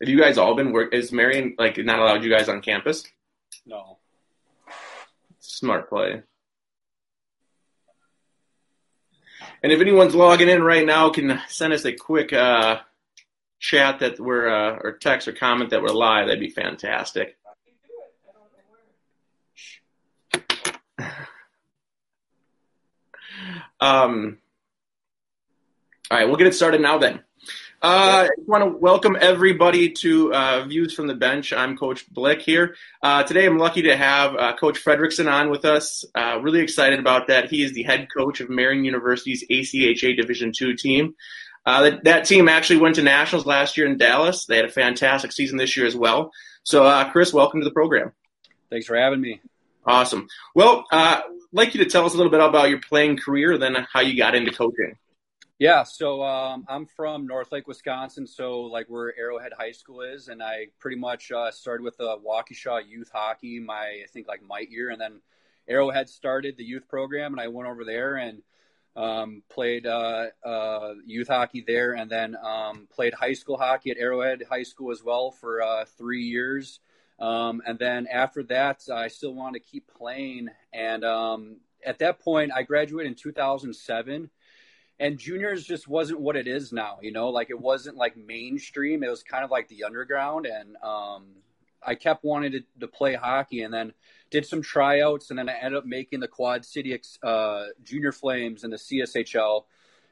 Have you guys all been work? Is Marian like not allowed you guys on campus? No. Smart play. And if anyone's logging in right now, can send us a quick uh, chat that we're uh, or text or comment that we're live. That'd be fantastic. Um, all right, we'll get it started now then. Uh, I want to welcome everybody to uh, Views from the Bench. I'm Coach Blick here. Uh, today I'm lucky to have uh, Coach Fredrickson on with us. Uh, really excited about that. He is the head coach of Marian University's ACHA Division II team. Uh, that, that, team actually went to nationals last year in Dallas. They had a fantastic season this year as well. So, Chris, welcome to the program. Thanks for having me. Awesome. Well, I'd like you to tell us a little bit about your playing career, then how you got into coaching. Yeah, so um, I'm from North Lake, Wisconsin, so like where Arrowhead High School is, and I pretty much uh, started with the Waukesha youth hockey my I think like my year, and then Arrowhead started the youth program, and I went over there and um, played uh, uh, youth hockey there, and then um, played high school hockey at Arrowhead High School as well for uh, three years, um, and then after that I still wanted to keep playing, and um, at that point I graduated in 2007 and juniors just wasn't what it is now you know? Like it wasn't like mainstream. It was kind of like the underground. And um, i kept wanting to, to, play hockey and then did some tryouts and then i ended up making the quad city uh, junior flames and the cshl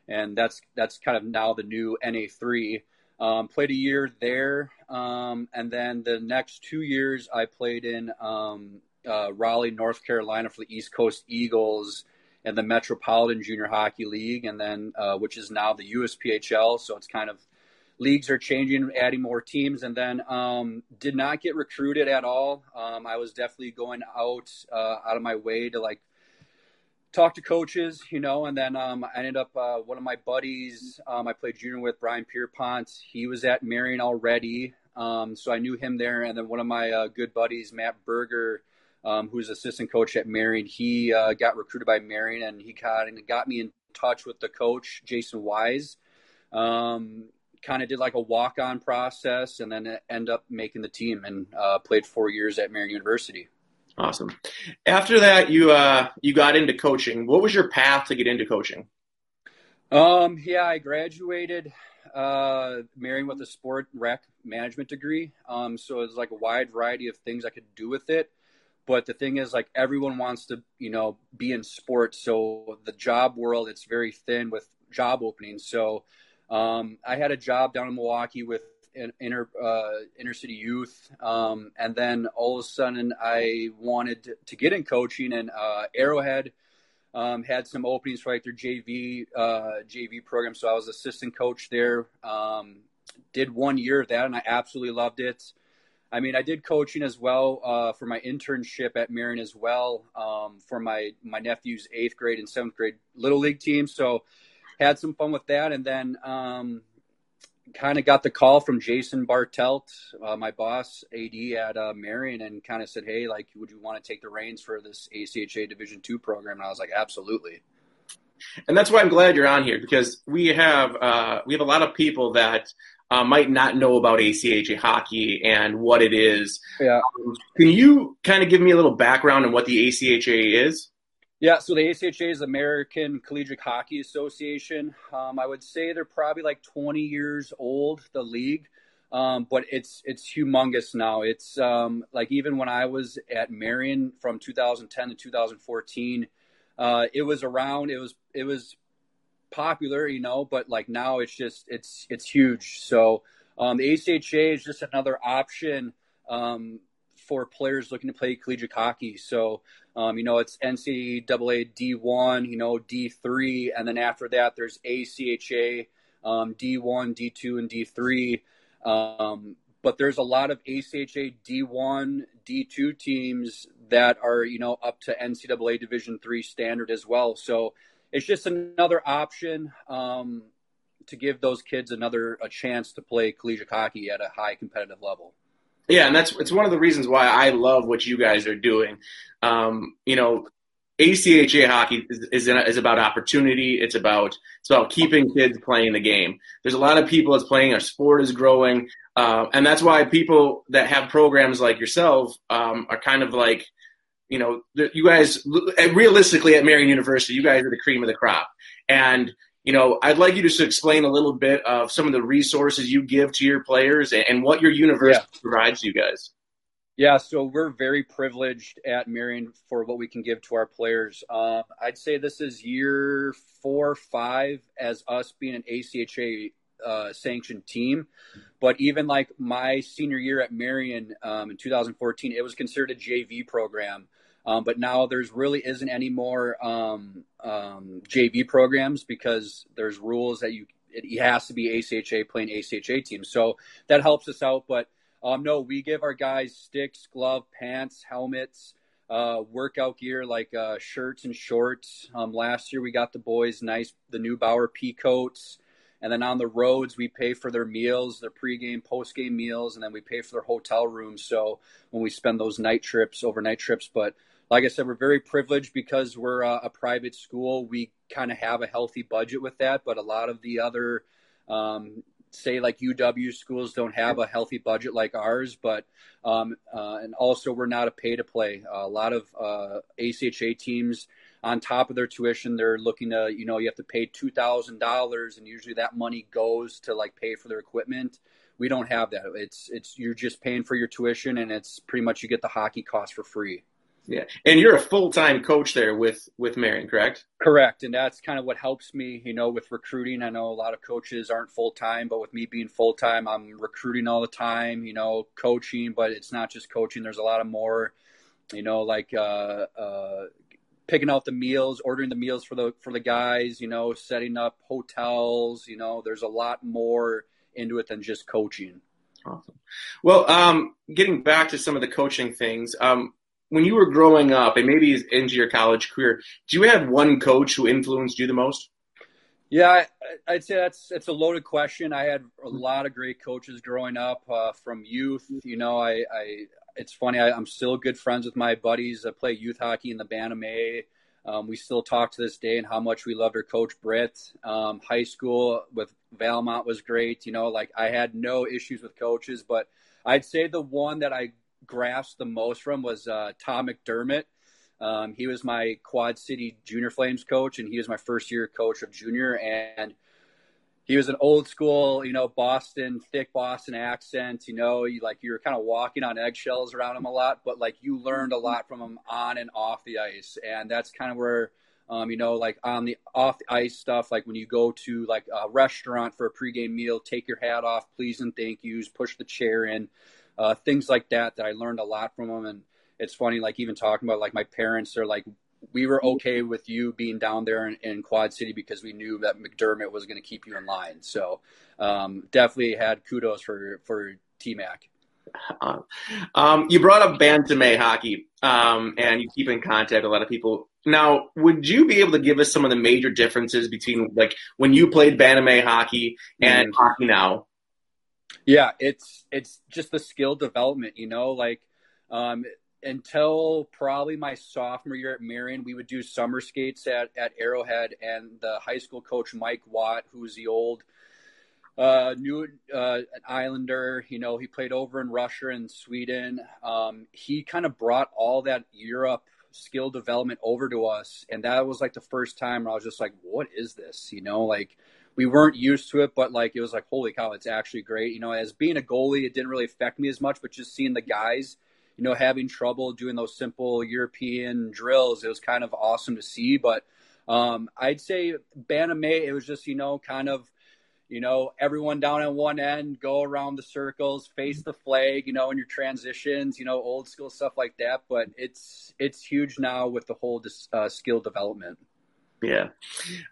and that's that's kind of now the new na3 um, played a year there. Um, and then the next two years i played in um, uh, raleigh north carolina for the east coast eagles and the Metropolitan Junior Hockey League, and then uh, which is now the USPHL. So it's kind of leagues are changing, adding more teams, and then um, did not get recruited at all. Um, I was definitely going out uh, out of my way to like talk to coaches, you know, and then um, I ended up uh, one of my buddies um, I played junior with, Brian Pierpont. He was at Marian already, um, so I knew him there, and then one of my uh, good buddies, Matt Berger um, who's assistant coach at Marian. He uh, got recruited by Marian, and he got and got me in touch with the coach Jason Wise. Um, kind of did like a walk on process, and then end up making the team and uh, played four years at Marian University. Awesome. After that, you uh, you got into coaching. What was your path to get into coaching? Um, yeah, I graduated uh, Marian with a sport rec management degree. Um, so it's like a wide variety of things I could do with it. But the thing is, like everyone wants to, you know, be in sports. So the job world, it's very thin with job openings. So um, I had a job down in Milwaukee with inner uh, inner city youth, um, and then all of a sudden I wanted to get in coaching, and uh, Arrowhead um, had some openings for like their JV uh, JV program. So I was assistant coach there. Um, did one year of that, and I absolutely loved it. I mean, I did coaching as well uh, for my internship at Marian as well um, for my my nephew's eighth grade and seventh grade little league team. So had some fun with that, and then um, kind of got the call from Jason Bartelt, uh, my boss AD at uh, Marian, and kind of said, "Hey, like, would you want to take the reins for this ACHA Division two program?" And I was like, "Absolutely." And that's why I'm glad you're on here because we have uh, we have a lot of people that uh, might not know about ACHA hockey and what it is. Yeah. Um, can you kind of give me a little background on what the ACHA is? Yeah, so the ACHA is American Collegiate Hockey Association. Um, I would say they're probably like 20 years old, the league, um, but it's it's humongous now. It's um, like even when I was at Marian from 2010 to 2014, uh, it was around. It was it was popular, you know, but like now it's just it's it's huge. So um, the ACHA is just another option um, for players looking to play collegiate hockey. So um, you know it's NCAA D1, you know D3, and then after that there's ACHA um, D1, D2, and D3. Um, but there's a lot of ACHA D1, D2 teams that are you know up to NCAA Division three standard as well. So it's just another option um, to give those kids another a chance to play collegiate hockey at a high competitive level. Yeah, and that's it's one of the reasons why I love what you guys are doing. Um, you know, ACHA hockey is, is, is, about opportunity. It's about it's about keeping kids playing the game. There's a lot of people that's playing. Our sport is growing, uh, and that's why people that have programs like yourself um, are kind of like, you know, you guys realistically at Marian University, you guys are the cream of the crop. And you know, I'd like you just to explain a little bit of some of the resources you give to your players and what your university yeah. provides you guys. Yeah, so we're very privileged at Marian for what we can give to our players. Uh, I'd say this is year four, five as us being an ACHA uh, sanctioned team. But even like my senior year at Marian um, in 2014, it was considered a JV program. Um, but now there's really isn't any more um, um JV programs because there's rules that you it has to be ACHA playing ACHA teams. So that helps us out. But um, no, we give our guys sticks, glove, pants, helmets, uh, workout gear like uh, shirts and shorts. Um, last year we got the boys nice the new Bauer pea coats, and then on the roads we pay for their meals, their pregame, postgame meals, and then we pay for their hotel rooms. So when we spend those night trips, overnight trips, but like I said, we're very privileged because we're a, a private school. We kind of have a healthy budget with that, but a lot of the other um, say like UW schools don't have a healthy budget like ours, but um, uh, and also we're not a pay to play. Uh, a lot of uh, ACHA teams on top of their tuition, they're looking to you know you have to pay two thousand dollars, and usually that money goes to like pay for their equipment. We don't have that. It's it's you're just paying for your tuition, and it's pretty much you get the hockey cost for free. Yeah, and you're a full time coach there with with Marian, correct? Correct, and that's kind of what helps me, you know, with recruiting. I know a lot of coaches aren't full time, but with me being full time, I'm recruiting all the time, you know, coaching. But it's not just coaching. There's a lot of more, you know, like uh, uh, picking out the meals, ordering the meals for the for the guys, you know, setting up hotels. You know, there's a lot more into it than just coaching. Awesome. Well, um, getting back to some of the coaching things, um, when you were growing up and maybe into your college career, do you have one coach who influenced you the most? Yeah, I, would say that's it's a loaded question. I had a lot of great coaches growing up uh, from youth. You know, I, I it's funny. I, am still good friends with my buddies. I play youth hockey in the Bantam A. Um, we still talk to this day and how much we loved our coach Britt. Um, high school with Valmont was great. You know, like I had no issues with coaches, but I'd say the one that I grasped the most from was uh, Tom McDermott. Um, he was my Quad City Junior Flames coach, and he was my first year coach of junior. And he was an old school, you know, Boston, thick Boston accent. You know, you, like you were kind of walking on eggshells around him a lot, but like you learned a lot from him on and off the ice. And that's kind of where, um, you know, like on the off the ice stuff, like when you go to like a restaurant for a pregame meal, take your hat off, please and thank yous, push the chair in uh, things like that that I learned a lot from them. And it's funny, like even talking about like my parents are like, we were okay with you being down there in, in Quad City because we knew that McDermott was going to keep you in line. So um, definitely had kudos for for T Mac. Um, you brought up Bantam A hockey, um, and you keep in contact a lot of people. Now, would you be able to give us some of the major differences between like when you played Bantam A hockey and mm-hmm. hockey now? Yeah, it's it's just the skill development, you know, like um, until probably my sophomore year at Marian, we would do summer skates at, at Arrowhead, and the high school coach Mike Watt, who's the old uh, new uh, Islander, you know, he played over in Russia and Sweden. Um, he kind of brought all that Europe skill development over to us, and that was like the first time I was just like, "What is this?" You know, like we weren't used to it, but like it was like, holy cow, it's actually great. You know, as being a goalie, it didn't really affect me as much, but just seeing the guys, you know, having trouble doing those simple European drills, it was kind of awesome to see. But um, I'd say Bantam A, it was just, you know, kind of, you know, everyone down at one end, go around the circles, face the flag, you know, in your transitions, you know, old school stuff like that. But it's it's huge now with the whole uh, skill development. Yeah.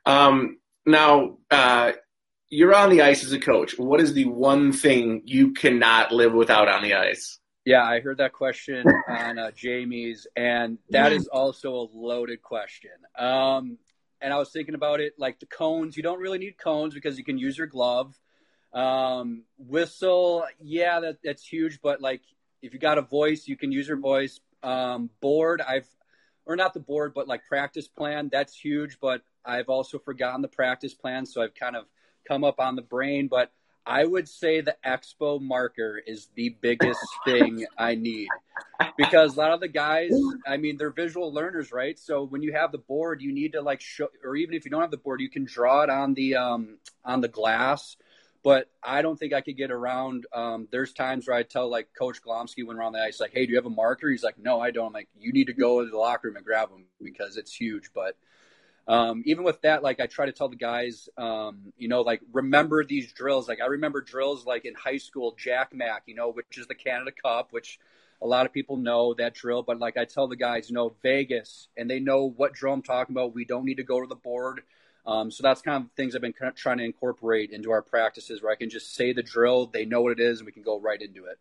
Um, now, uh, you're on the ice as a coach. What is the one thing you cannot live without on the ice? Yeah, I heard that question on uh, Jamie's, and that is also a loaded question. Um, and I was thinking about it like the cones. You don't really need cones because you can use your glove. Um, whistle, yeah, that, that's huge. But like, if you got a voice, you can use your voice. Um, board, I've or not the board, but like practice plan. That's huge. But I've also forgotten the practice plan, so I've kind of come up on the brain. But I would say the expo marker is the biggest thing I need because a lot of the guys, I mean, they're visual learners, right? So when you have the board, you need to like show, or even if you don't have the board, you can draw it on the um, on the glass. But I don't think I could get around. Um, there's times where I tell like Coach Glomsky when we're on the ice, like, "Hey, do you have a marker?" He's like, "No, I don't." I'm like, "You need to go into the locker room and grab them because it's huge." But um, even with that, like I try to tell the guys, um, you know, like remember these drills. Like I remember drills like in high school, Jack Mac, you know, which is the Canada Cup, which a lot of people know that drill. But like I tell the guys, you know, Vegas, and they know what drill I'm talking about. We don't need to go to the board. Um, so that's kind of things I've been trying to incorporate into our practices, where I can just say the drill, they know what it is, and we can go right into it.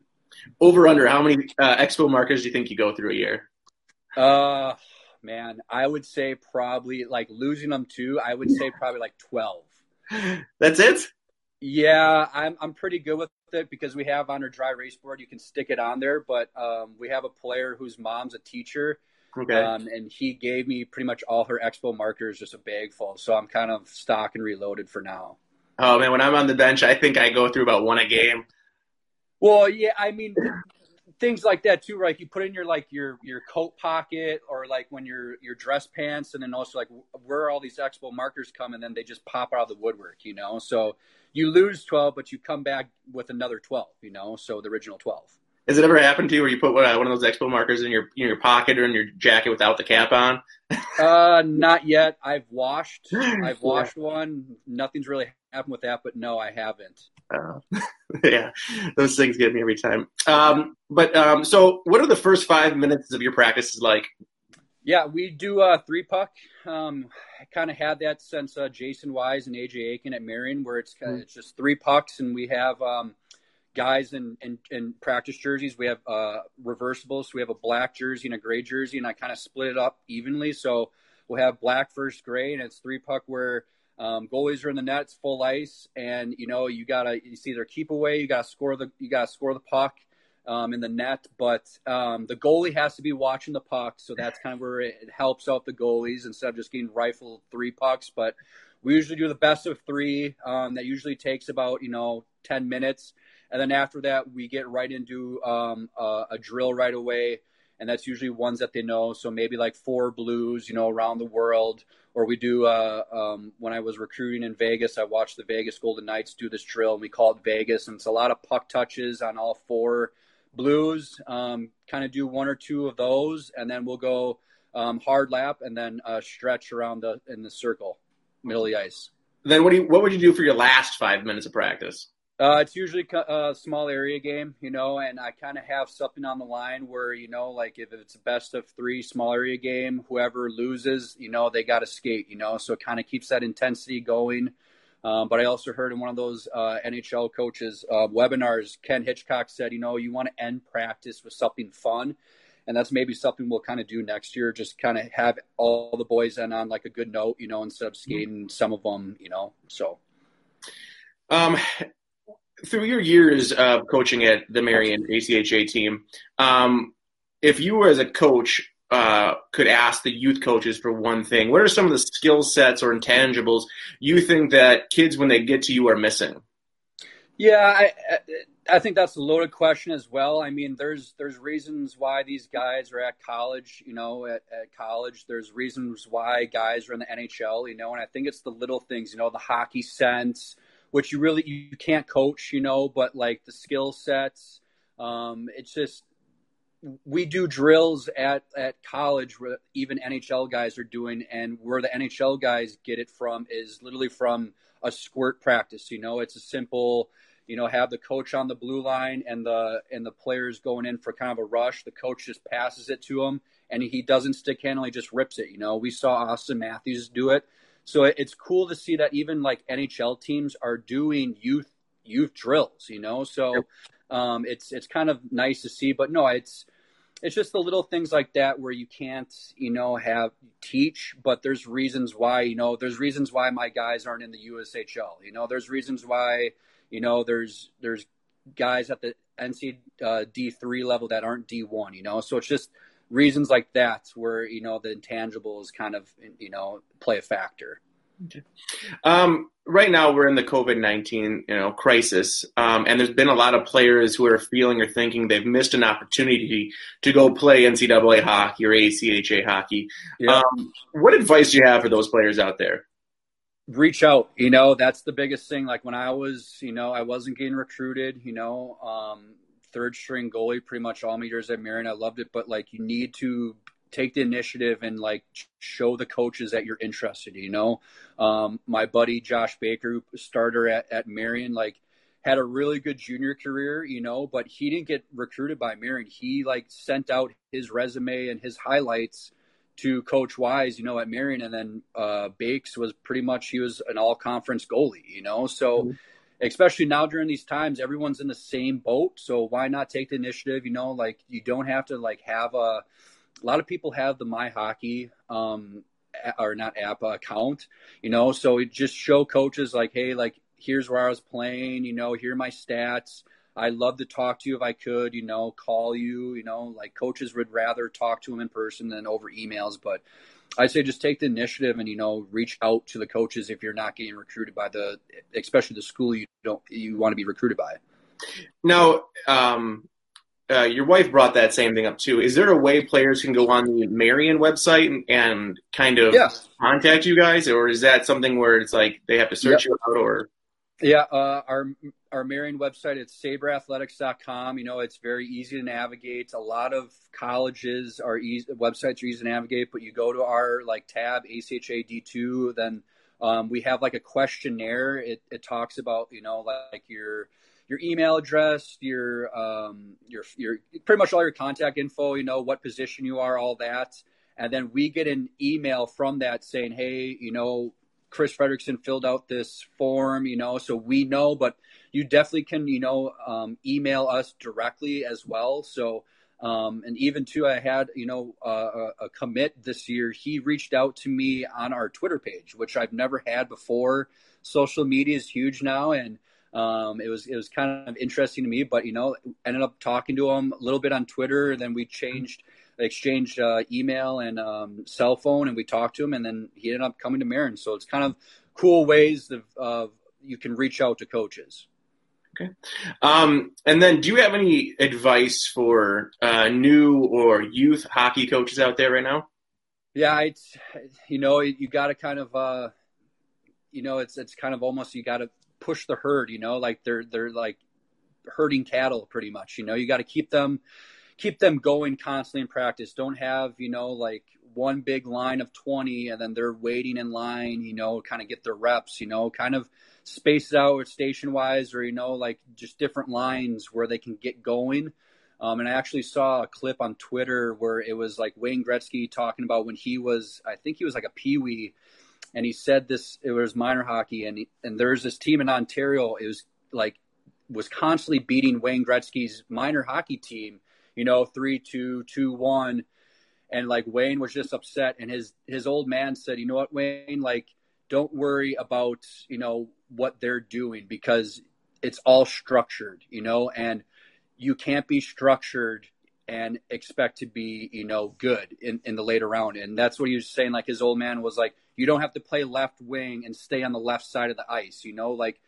Over under, how many uh, expo markers do you think you go through a year? Uh, man, I would say probably like losing them too. I would say probably like twelve. That's it. Yeah, I'm I'm pretty good with it because we have on our dry erase board. You can stick it on there, but um, we have a player whose mom's a teacher. Okay. Um, and he gave me pretty much all her expo markers, just a bag full. So I'm kind of stock and reloaded for now. Oh man, when I'm on the bench, I think I go through about one a game. Well, yeah, I mean, things like that too, right? You put in your like your your coat pocket or like when your your dress pants, and then also like where all these expo markers come, and then they just pop out of the woodwork, you know. So you lose twelve, but you come back with another twelve, you know. So the original twelve. Has it ever happened to you where you put one of those expo markers in your in your pocket or in your jacket without the cap on? uh, not yet. I've washed. I've washed yeah. one. Nothing's really happened with that, but no, I haven't. Uh, yeah, those things get me every time. Um, but um, so, what are the first five minutes of your practices like? Yeah, we do uh, three puck. Um, I kind of had that since uh, Jason Wise and AJ Aiken at Marian, where it's kind of, mm. it's just three pucks, and we have um, guys in, in, in, practice jerseys. We have uh, reversibles. So we have a black jersey and a gray jersey, and I kind of split it up evenly. So we'll have black first gray, and it's three puck where um, goalies are in the nets, full ice, and you know you gotta it's either keep away, you gotta score the you gotta score the puck um, in the net, but um, the goalie has to be watching the puck, so that's kind of where it helps out the goalies instead of just getting rifled three pucks. But we usually do the best of three. Um, that usually takes about you know ten minutes, and then after that we get right into um, a, a drill right away and that's usually ones that they know. So maybe like four blues, you know, around the world. Or we do. Uh, um, when I was recruiting in Vegas, I watched the Vegas Golden Knights do this drill, and we call it Vegas, and it's a lot of puck touches on all four blues. Um, kind of do one or two of those, and then we'll go um, hard lap, and then uh, stretch around the in the circle, middle of the ice. Then what do you, what would you do for your last five minutes of practice? Uh, it's usually a small area game, you know, and I kind of have something on the line where, you know, like if it's a best of three small area game, whoever loses, you know, they got to skate, you know, so it kind of keeps that intensity going. Um, but I also heard in one of those uh, NHL coaches uh, webinars, Ken Hitchcock said, you know, you want to end practice with something fun. And that's maybe something we'll kind of do next year. Just kind of have all the boys end on like a good note, you know, instead of skating some of them, you know. So, um, through your years of coaching at the Marian ACHA team, um, if you as a coach uh, could ask the youth coaches for one thing, what are some of the skill sets or intangibles you think that kids, when they get to you, are missing? Yeah, I, I think that's a loaded question as well. I mean, there's there's reasons why these guys are at college. You know, at, at college, there's reasons why guys are in the NHL. You know, and I think it's the little things. You know, the hockey sense which you really you can't coach, you know, but like the skill sets, um, it's just we do drills at at college where even NHL guys are doing, and where the NHL guys get it from is literally from a squirt practice. You know, it's a simple, you know, have the coach on the blue line and the and the players going in for kind of a rush. The coach just passes it to him, and he doesn't stick handle; he just rips it. You know, we saw Auston Matthews do it. So it's cool to see that even like NHL teams are doing youth youth drills, you know. So um, it's it's kind of nice to see. But no, it's it's just the little things like that where you can't you know have teach, but there's reasons why you know there's reasons why my guys aren't in the USHL. You know, there's reasons why you know there's there's guys at the NC uh, D three level that aren't D one. You know, so it's just reasons like that where you know the intangibles kind of you know play a factor. Um, right now, we're in the COVID nineteen you know crisis, um, and there's been a lot of players who are feeling or thinking they've missed an opportunity to go play NCAA hockey or ACHA hockey. Yeah. Um, what advice do you have for those players out there? reach out you know that's the biggest thing like when i was you know i wasn't getting recruited you know um third string goalie pretty much all my years at marian i loved it but like you need to take the initiative and like show the coaches that you're interested you know um my buddy josh baker starter at, at marian like had a really good junior career you know but he didn't get recruited by marian he like sent out his resume and his highlights to Coach Wise, you know, at Marian, and then uh, Bakes was pretty much he was an all conference goalie, you know. So, mm-hmm. Especially now during these times, everyone's in the same boat. So why not take the initiative? You know, like you don't have to like have a. A lot of people have the My Hockey um, or not app account, you know. So it just show coaches like, hey, like here's where I was playing, you know, here are my stats I'd love to talk to you if I could, you know, call you, you know, like coaches would rather talk to them in person than over emails. But I say just take the initiative and, you know, reach out to the coaches if you're not getting recruited by the, especially the school you don't, you want to be recruited by. Now, um, uh, your wife brought that same thing up too. Is there a way players can go on the Marian website and, and kind of yeah. contact you guys, or is that something where it's like they have to search yep. you out, or? Yeah, uh, our our Marian website, it's saberathletics.com. You know, it's very easy to navigate. A lot of colleges are easy, websites are easy to navigate, but you go to our like tab ACHA D2, then um, we have like a questionnaire. It, it talks about, you know, like your your email address, your um, your your pretty much all your contact info. You know what position you are, all that, and then we get an email from that saying, hey, you know, Chris Frederickson filled out this form, you know, so we know, but you definitely can, you know, um, email us directly as well. So, um, and even too, I had, you know, uh, a commit this year. He reached out to me on our Twitter page, which I've never had before. Social media is huge now. And, um, it was, it was kind of interesting to me, but, you know, ended up talking to him a little bit on Twitter. Then we changed, exchanged uh, email and um, cell phone, and we talked to him, and then he ended up coming to Marian. So it's kind of cool ways of, of you can reach out to coaches. Okay. Um, and then, do you have any advice for uh, new or youth hockey coaches out there right now? Yeah, it's you know you got to kind of uh, you know it's it's kind of almost you got to push the herd. You know, like they're they're like herding cattle pretty much. You know, you got to keep them keep them going constantly in practice. Don't have, you know, like one big line of 20 and then they're waiting in line, you know, kind of get their reps, you know, kind of space it out station wise or, you know, like just different lines where they can get going. Um, and I actually saw a clip on Twitter where it was like Wayne Gretzky talking about when he was, I think he was like a peewee, and he said this. It was minor hockey, and he, and there's this team in Ontario. It was like was constantly beating Wayne Gretzky's minor hockey team, you know, three, two, two, one. And like Wayne was just upset. And his, his old man said, you know what, Wayne, like, don't worry about, you know, what they're doing because it's all structured, you know, and you can't be structured and expect to be, you know, good in, in the later round. And that's what he was saying. Like his old man was like, you don't have to play left wing and stay on the left side of the ice, you know, like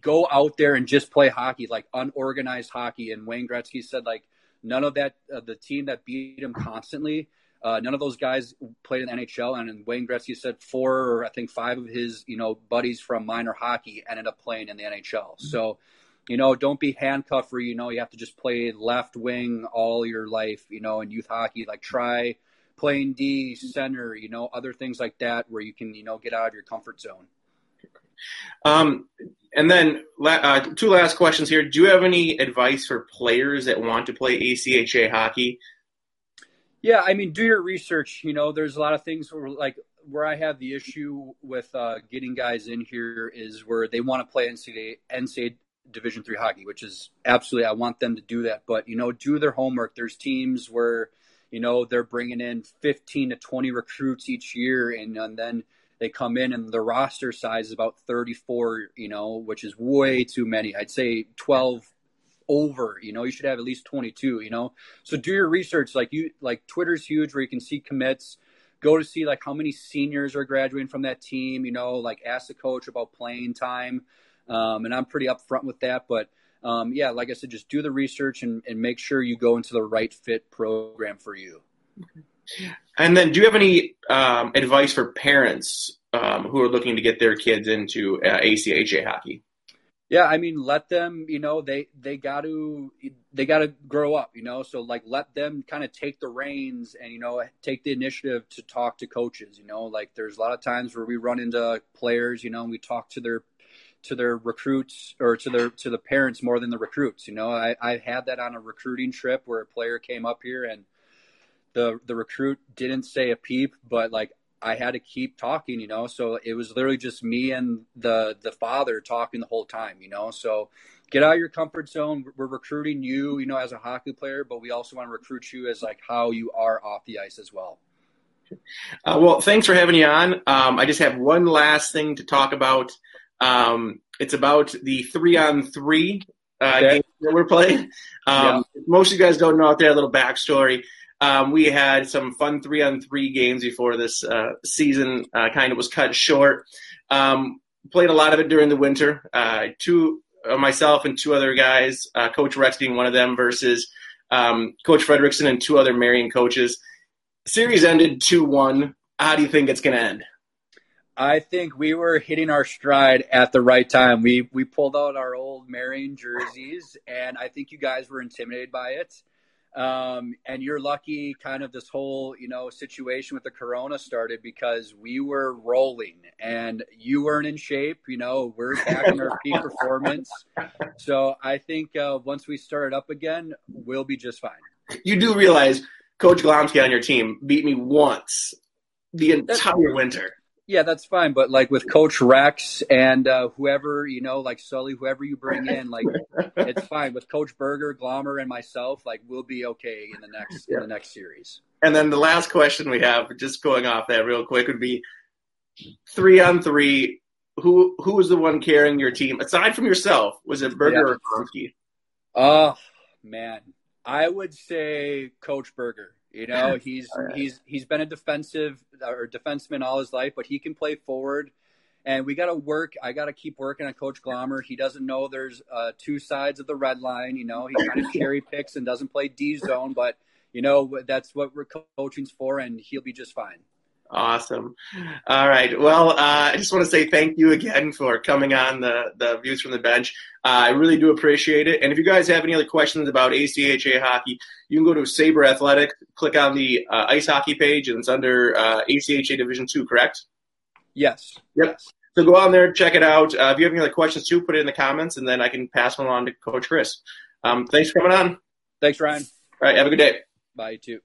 go out there and just play hockey, like unorganized hockey. And Wayne Gretzky said, like, None of that, uh, the team that beat him constantly, uh, none of those guys played in the NHL. And Wayne Gretzky said four or I think five of his, you know, buddies from minor hockey ended up playing in the NHL. Mm-hmm. So, you know, don't be handcuffed for, you know, you have to just play left wing all your life, you know, in youth hockey. Like try playing D, center, you know, other things like that where you can, you know, get out of your comfort zone. Um, and then uh, two last questions here. Do you have any advice for players that want to play ACHA hockey? Yeah, I mean, do your research. You know, there's a lot of things where, like, where I have the issue with uh, getting guys in here is where they want to play NCAA, NCAA Division three hockey, which is absolutely I want them to do that. But you know, do their homework. There's teams where you know they're bringing in 15 to 20 recruits each year, and, and then they come in and the roster size is about 34, you know, which is way too many. I'd say 12 over. You know, you should have at least 22. You know, so do your research. Like you, like Twitter's huge where you can see commits. Go to see like how many seniors are graduating from that team. You know, like ask the coach about playing time. Um, and I'm pretty upfront with that, but um, yeah, like I said, just do the research and, and make sure you go into the right fit program for you. And then, do you have any um, advice for parents um, who are looking to get their kids into uh, ACHA hockey? Yeah, I mean, let them. You know, they they got to they got to grow up. You know, so like let them kind of take the reins and you know take the initiative to talk to coaches. You know, like there's a lot of times where we run into players. You know, and we talk to their to their recruits or to their to the parents more than the recruits. You know, I I had that on a recruiting trip where a player came up here and the the recruit didn't say a peep, but like I had to keep talking, you know. So it was literally just me and the the father talking the whole time, you know. So get out of your comfort zone. We're recruiting you, you know, as a hockey player, but we also want to recruit you as like how you are off the ice as well. Uh, well, thanks for having you on. Um, I just have one last thing to talk about. Um, it's about the three on three uh, okay. game that we're playing. Um, yeah. Most of you guys don't know out there a little backstory. Um, we had some fun three on three games before this uh, season uh, kind of was cut short. Um, played a lot of it during the winter. Uh, two, uh, myself and two other guys, uh, Coach Rex being one of them, versus um, Coach Frederickson and two other Marian coaches. Series ended 2 1. How do you think it's going to end? I think we were hitting our stride at the right time. We we pulled out our old Marian jerseys, and I think you guys were intimidated by it. Um, and you're lucky, kind of this whole you know situation with the Corona started because we were rolling, and you weren't in shape. You know, we're back in our peak performance. So I think uh, once we start it up again, we'll be just fine. You do realize Coach Glomsky on your team beat me once the entire winter. Yeah, that's fine. But like with Coach Rex and uh, whoever you know, like Sully, whoever you bring in, like it's fine. With Coach Berger, Glommer, and myself, like we'll be okay in the next yeah. in the next series. And then the last question we have, just going off that real quick, would be three on three. Who who was the one carrying your team aside from yourself? Was it Berger yeah. or Glomsky? Oh man, I would say Coach Berger. You know, he's right. he's he's been a defensive or defenseman all his life, but he can play forward. And we got to work. I got to keep working on Coach Glommer. He doesn't know there's uh, two sides of the red line. You know, he kind of cherry picks and doesn't play D zone, but you know that's what we're coaching's for, and he'll be just fine. Awesome. All right. Well, uh, I just want to say thank you again for coming on the, the Views from the Bench. Uh, I really do appreciate it. And if you guys have any other questions about ACHA hockey, you can go to Sabre Athletic, click on the uh, ice hockey page, and it's under uh, ACHA Division Two, correct? Yes. Yep. Yes. So go on there, check it out. Uh, if you have any other questions too, put it in the comments, and then I can pass them on to Coach Chris. Um, thanks for coming on. Thanks, Ryan. All right. Have a good day. Bye, you too.